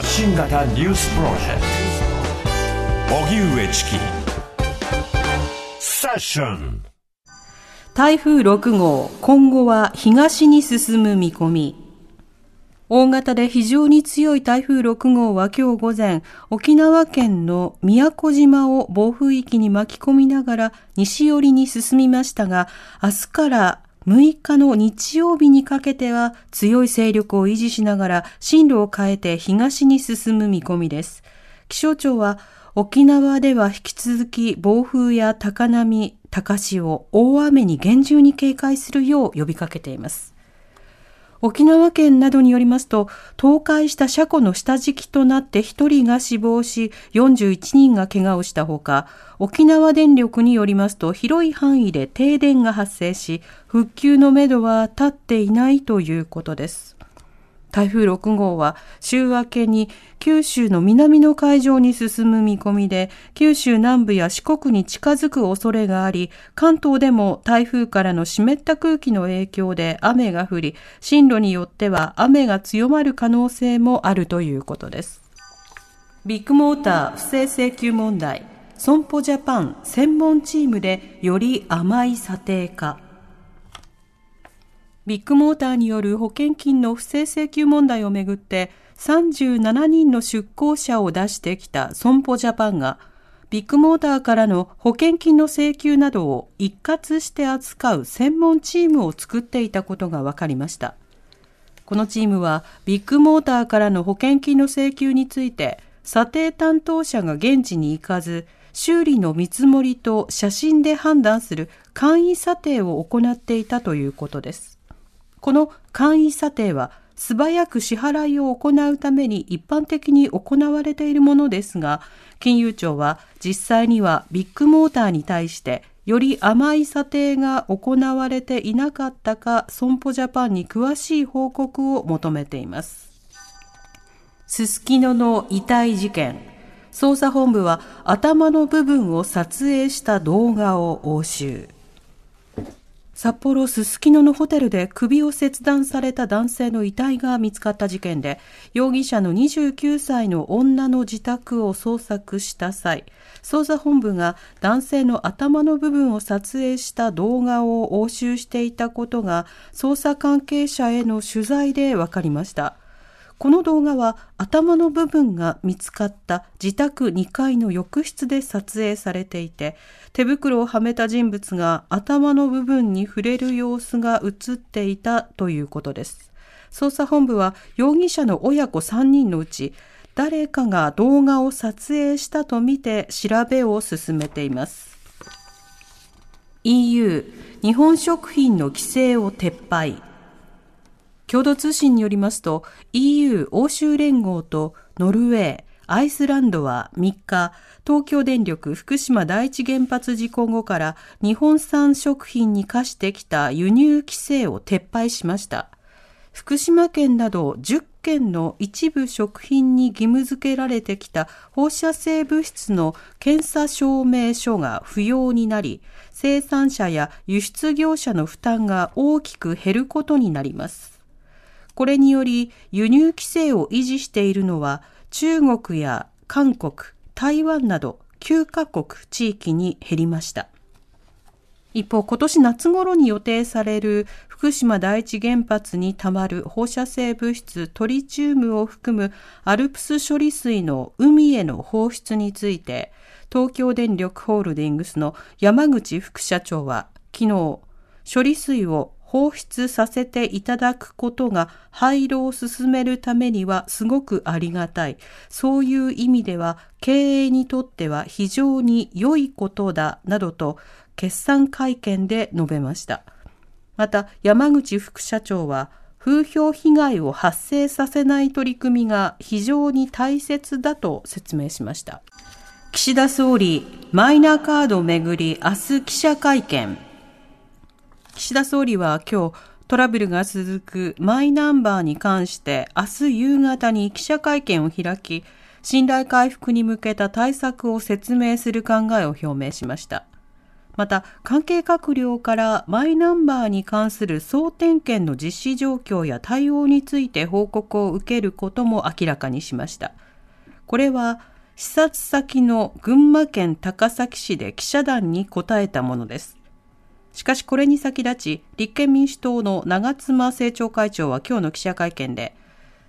発信型ニュースプロジェクト荻上チキセッション台風6号、今後は東に進む見込み。大型で非常に強い台風6号は今日午前、沖縄県の宮古島を暴風域に巻き込みながら西寄りに進みましたが、明日から6日の日曜日にかけては強い勢力を維持しながら進路を変えて東に進む見込みです。気象庁は沖縄では引き続き暴風や高波、高潮、大雨に厳重に警戒するよう呼びかけています。沖縄県などによりますと、倒壊した車庫の下敷きとなって1人が死亡し、41人が怪我をしたほか、沖縄電力によりますと、広い範囲で停電が発生し、復旧のめどは立っていないということです。台風6号は週明けに九州の南の海上に進む見込みで、九州南部や四国に近づく恐れがあり、関東でも台風からの湿った空気の影響で雨が降り、進路によっては雨が強まる可能性もあるということです。ビッグモーター不正請求問題、損保ジャパン専門チームでより甘い査定か。ビッグモーターによる保険金の不正請求問題をめぐって37人の出向者を出してきた損保ジャパンがビッグモーターからの保険金の請求などを一括して扱う専門チームを作っていたことが分かりました。このチームはビッグモーターからの保険金の請求について査定担当者が現地に行かず修理の見積もりと写真で判断する簡易査定を行っていたということです。この簡易査定は素早く支払いを行うために一般的に行われているものですが、金融庁は実際にはビッグモーターに対してより甘い査定が行われていなかったか損保ジャパンに詳しい報告を求めています。すすきのの遺体事件。捜査本部は頭の部分を撮影した動画を押収。札幌すすきののホテルで首を切断された男性の遺体が見つかった事件で、容疑者の29歳の女の自宅を捜索した際、捜査本部が男性の頭の部分を撮影した動画を押収していたことが、捜査関係者への取材で分かりました。この動画は頭の部分が見つかった自宅2階の浴室で撮影されていて、手袋をはめた人物が頭の部分に触れる様子が映っていたということです。捜査本部は容疑者の親子3人のうち、誰かが動画を撮影したとみて調べを進めています。EU 日本食品の規制を撤廃共同通信によりますと EU 欧州連合とノルウェー、アイスランドは3日、東京電力福島第一原発事故後から日本産食品に課してきた輸入規制を撤廃しました。福島県など10県の一部食品に義務付けられてきた放射性物質の検査証明書が不要になり、生産者や輸出業者の負担が大きく減ることになります。これにより輸入規制を維持しているのは中国や韓国、台湾など9カ国地域に減りました。一方、今年夏頃に予定される福島第一原発にたまる放射性物質トリチウムを含むアルプス処理水の海への放出について、東京電力ホールディングスの山口副社長は昨日、処理水を放出させていただくことが廃炉を進めるためにはすごくありがたい。そういう意味では経営にとっては非常に良いことだなどと決算会見で述べました。また山口副社長は風評被害を発生させない取り組みが非常に大切だと説明しました。岸田総理、マイナカードめぐり明日記者会見。岸田総理は今日、トラブルが続くマイナンバーに関して明日夕方に記者会見を開き、信頼回復に向けた対策を説明する考えを表明しました。また関係閣僚からマイナンバーに関する総点検の実施状況や対応について報告を受けることも明らかにしましたこれは視察先の群馬県高崎市で記者団に答えたものですしかしこれに先立ち立憲民主党の長妻政調会長は今日の記者会見で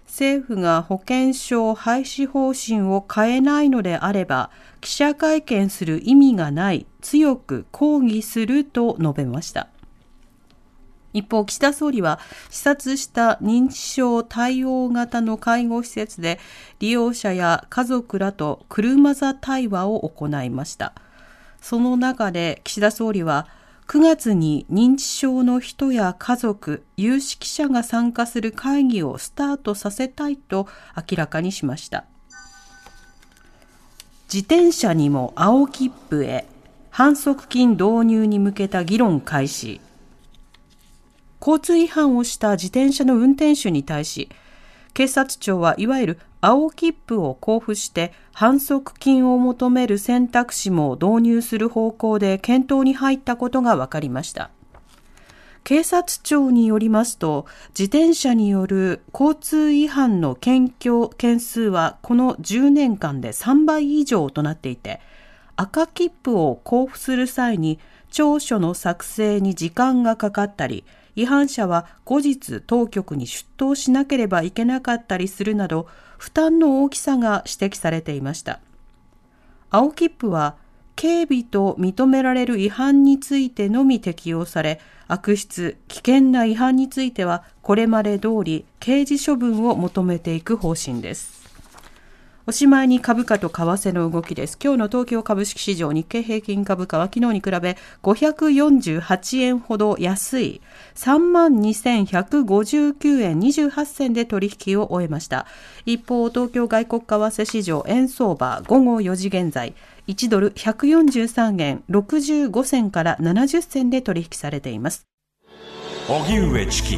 政府が保険証廃止方針を変えないのであれば記者会見する意味がない強く抗議すると述べました。一方岸田総理は視察した認知症対応型の介護施設で利用者や家族らと車座対話を行いました。その中で岸田総理は9月に認知症の人や家族、有識者が参加する会議をスタートさせたいと明らかにしました。自転車にも青切符へ反則金導入に向けた議論開始。交通違反をした自転車の運転手に対し、警察庁はいわゆる青切符を交付して反則金を求める選択肢も導入する方向で検討に入ったことが分かりました。警察庁によりますと、自転車による交通違反の検挙件数はこの10年間で3倍以上となっていて、赤切符を交付する際に調書の作成に時間がかかったり、違反者は後日当局に出頭しなければいけなかったりするなど負担の大きさが指摘されていました。青切符は警備と認められる違反についてのみ適用され悪質危険な違反についてはこれまで通り刑事処分を求めていく方針です。おしまいに株価と為替の動きです。今日の東京株式市場日経平均株価は昨日に比べ548円ほど安い32,159円28銭で取引を終えました。一方、東京外国為替市場円相場午後4時現在1ドル143円65銭から70銭で取引されています。荻上チキ